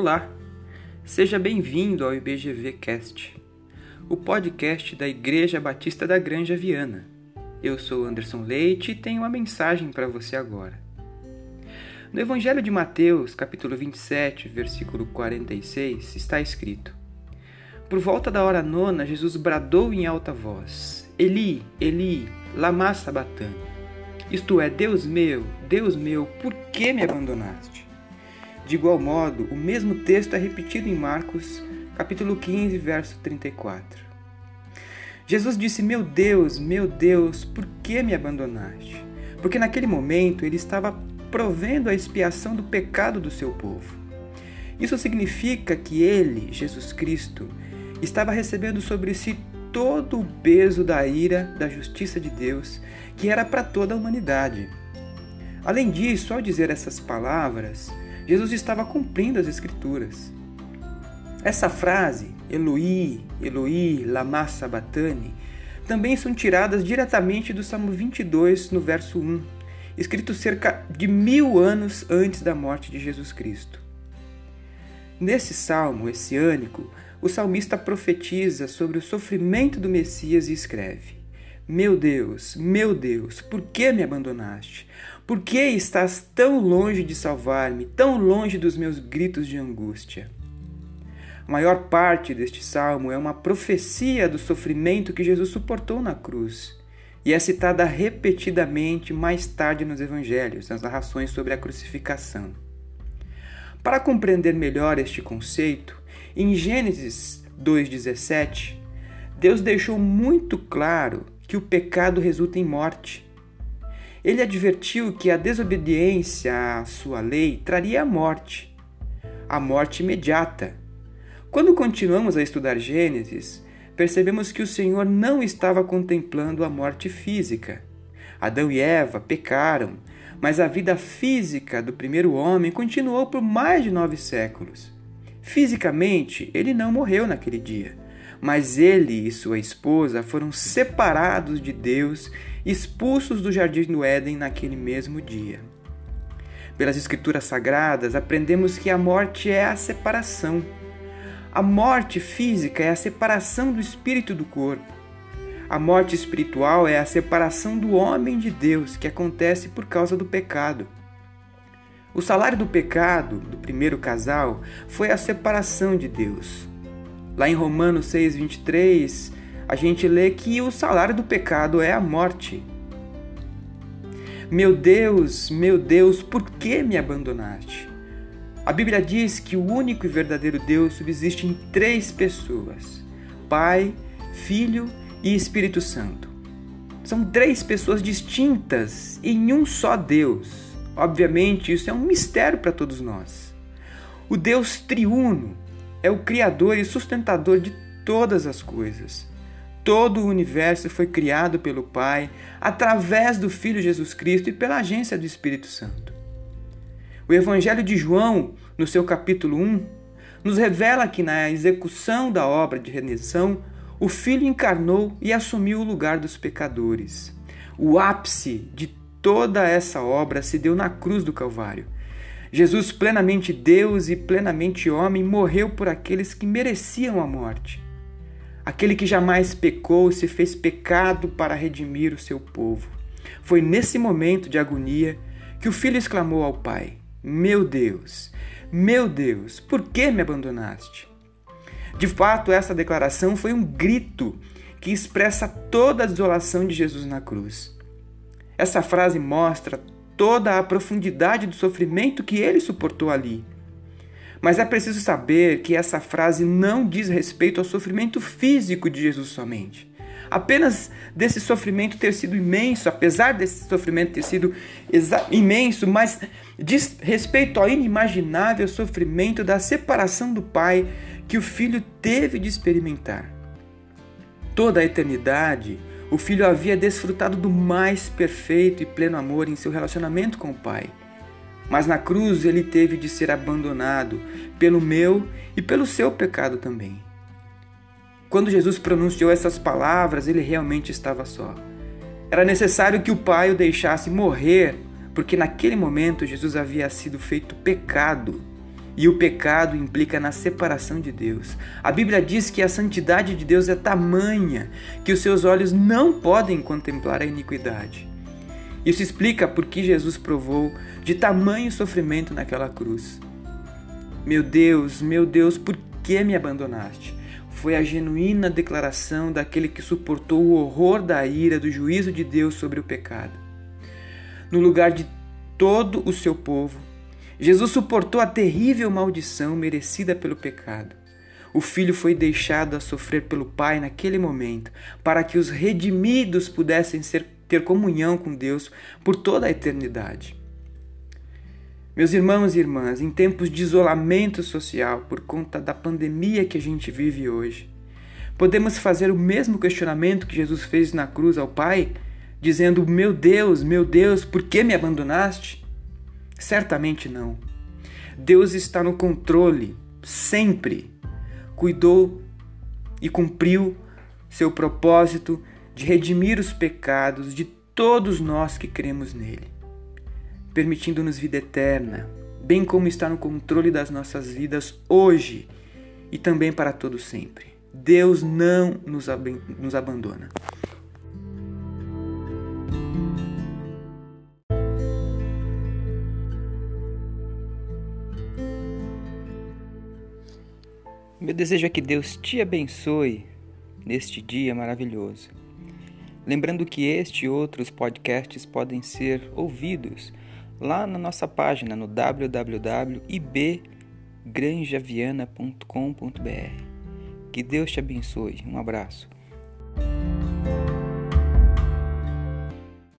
Olá, seja bem-vindo ao IBGV Cast, o podcast da Igreja Batista da Granja Viana. Eu sou Anderson Leite e tenho uma mensagem para você agora. No Evangelho de Mateus, capítulo 27, versículo 46, está escrito: Por volta da hora nona, Jesus bradou em alta voz: Eli, Eli, lama sabatani. Isto é, Deus meu, Deus meu, por que me abandonaste? De igual modo, o mesmo texto é repetido em Marcos, capítulo 15, verso 34. Jesus disse: Meu Deus, meu Deus, por que me abandonaste? Porque naquele momento ele estava provendo a expiação do pecado do seu povo. Isso significa que ele, Jesus Cristo, estava recebendo sobre si todo o peso da ira da justiça de Deus, que era para toda a humanidade. Além disso, ao dizer essas palavras, Jesus estava cumprindo as Escrituras. Essa frase, Eloi, Eloi, lama sabatani, também são tiradas diretamente do Salmo 22, no verso 1, escrito cerca de mil anos antes da morte de Jesus Cristo. Nesse salmo essiânico, o salmista profetiza sobre o sofrimento do Messias e escreve: Meu Deus, meu Deus, por que me abandonaste? Por que estás tão longe de salvar-me, tão longe dos meus gritos de angústia? A maior parte deste salmo é uma profecia do sofrimento que Jesus suportou na cruz e é citada repetidamente mais tarde nos evangelhos, nas narrações sobre a crucificação. Para compreender melhor este conceito, em Gênesis 2,17, Deus deixou muito claro que o pecado resulta em morte ele advertiu que a desobediência à sua lei traria a morte, a morte imediata. Quando continuamos a estudar Gênesis, percebemos que o Senhor não estava contemplando a morte física. Adão e Eva pecaram, mas a vida física do primeiro homem continuou por mais de nove séculos. Fisicamente, ele não morreu naquele dia, mas ele e sua esposa foram separados de Deus expulsos do jardim do Éden naquele mesmo dia. Pelas Escrituras Sagradas, aprendemos que a morte é a separação. A morte física é a separação do espírito do corpo. A morte espiritual é a separação do homem de Deus, que acontece por causa do pecado. O salário do pecado do primeiro casal foi a separação de Deus. Lá em Romanos 6:23, a gente lê que o salário do pecado é a morte. Meu Deus, meu Deus, por que me abandonaste? A Bíblia diz que o único e verdadeiro Deus subsiste em três pessoas: Pai, Filho e Espírito Santo. São três pessoas distintas em um só Deus. Obviamente, isso é um mistério para todos nós. O Deus triuno é o Criador e sustentador de todas as coisas. Todo o universo foi criado pelo Pai, através do Filho Jesus Cristo e pela agência do Espírito Santo. O Evangelho de João, no seu capítulo 1, nos revela que na execução da obra de redenção, o Filho encarnou e assumiu o lugar dos pecadores. O ápice de toda essa obra se deu na cruz do Calvário. Jesus, plenamente Deus e plenamente homem, morreu por aqueles que mereciam a morte. Aquele que jamais pecou se fez pecado para redimir o seu povo. Foi nesse momento de agonia que o filho exclamou ao pai: Meu Deus, meu Deus, por que me abandonaste? De fato, essa declaração foi um grito que expressa toda a desolação de Jesus na cruz. Essa frase mostra toda a profundidade do sofrimento que ele suportou ali. Mas é preciso saber que essa frase não diz respeito ao sofrimento físico de Jesus somente. Apenas desse sofrimento ter sido imenso, apesar desse sofrimento ter sido imenso, mas diz respeito ao inimaginável sofrimento da separação do Pai que o Filho teve de experimentar. Toda a eternidade, o Filho havia desfrutado do mais perfeito e pleno amor em seu relacionamento com o Pai. Mas na cruz ele teve de ser abandonado pelo meu e pelo seu pecado também. Quando Jesus pronunciou essas palavras, ele realmente estava só. Era necessário que o Pai o deixasse morrer, porque naquele momento Jesus havia sido feito pecado E o pecado implica na separação de Deus. A Bíblia diz que a santidade de Deus é tamanha que os seus olhos não podem contemplar a iniquidade. Isso explica por que Jesus provou de tamanho sofrimento naquela cruz. Meu Deus, meu Deus, por que me abandonaste? Foi a genuína declaração daquele que suportou o horror da ira do juízo de Deus sobre o pecado. No lugar de todo o seu povo, Jesus suportou a terrível maldição merecida pelo pecado. O filho foi deixado a sofrer pelo Pai naquele momento, para que os redimidos pudessem ser, ter comunhão com Deus por toda a eternidade. Meus irmãos e irmãs, em tempos de isolamento social por conta da pandemia que a gente vive hoje, podemos fazer o mesmo questionamento que Jesus fez na cruz ao Pai, dizendo: Meu Deus, meu Deus, por que me abandonaste? Certamente não. Deus está no controle, sempre. Cuidou e cumpriu seu propósito de redimir os pecados de todos nós que cremos nele permitindo-nos vida eterna, bem como está no controle das nossas vidas hoje e também para todo sempre. Deus não nos, ab nos abandona. Meu desejo é que Deus te abençoe neste dia maravilhoso. Lembrando que este e outros podcasts podem ser ouvidos lá na nossa página no www.ibgranjaviana.com.br. Que Deus te abençoe. Um abraço.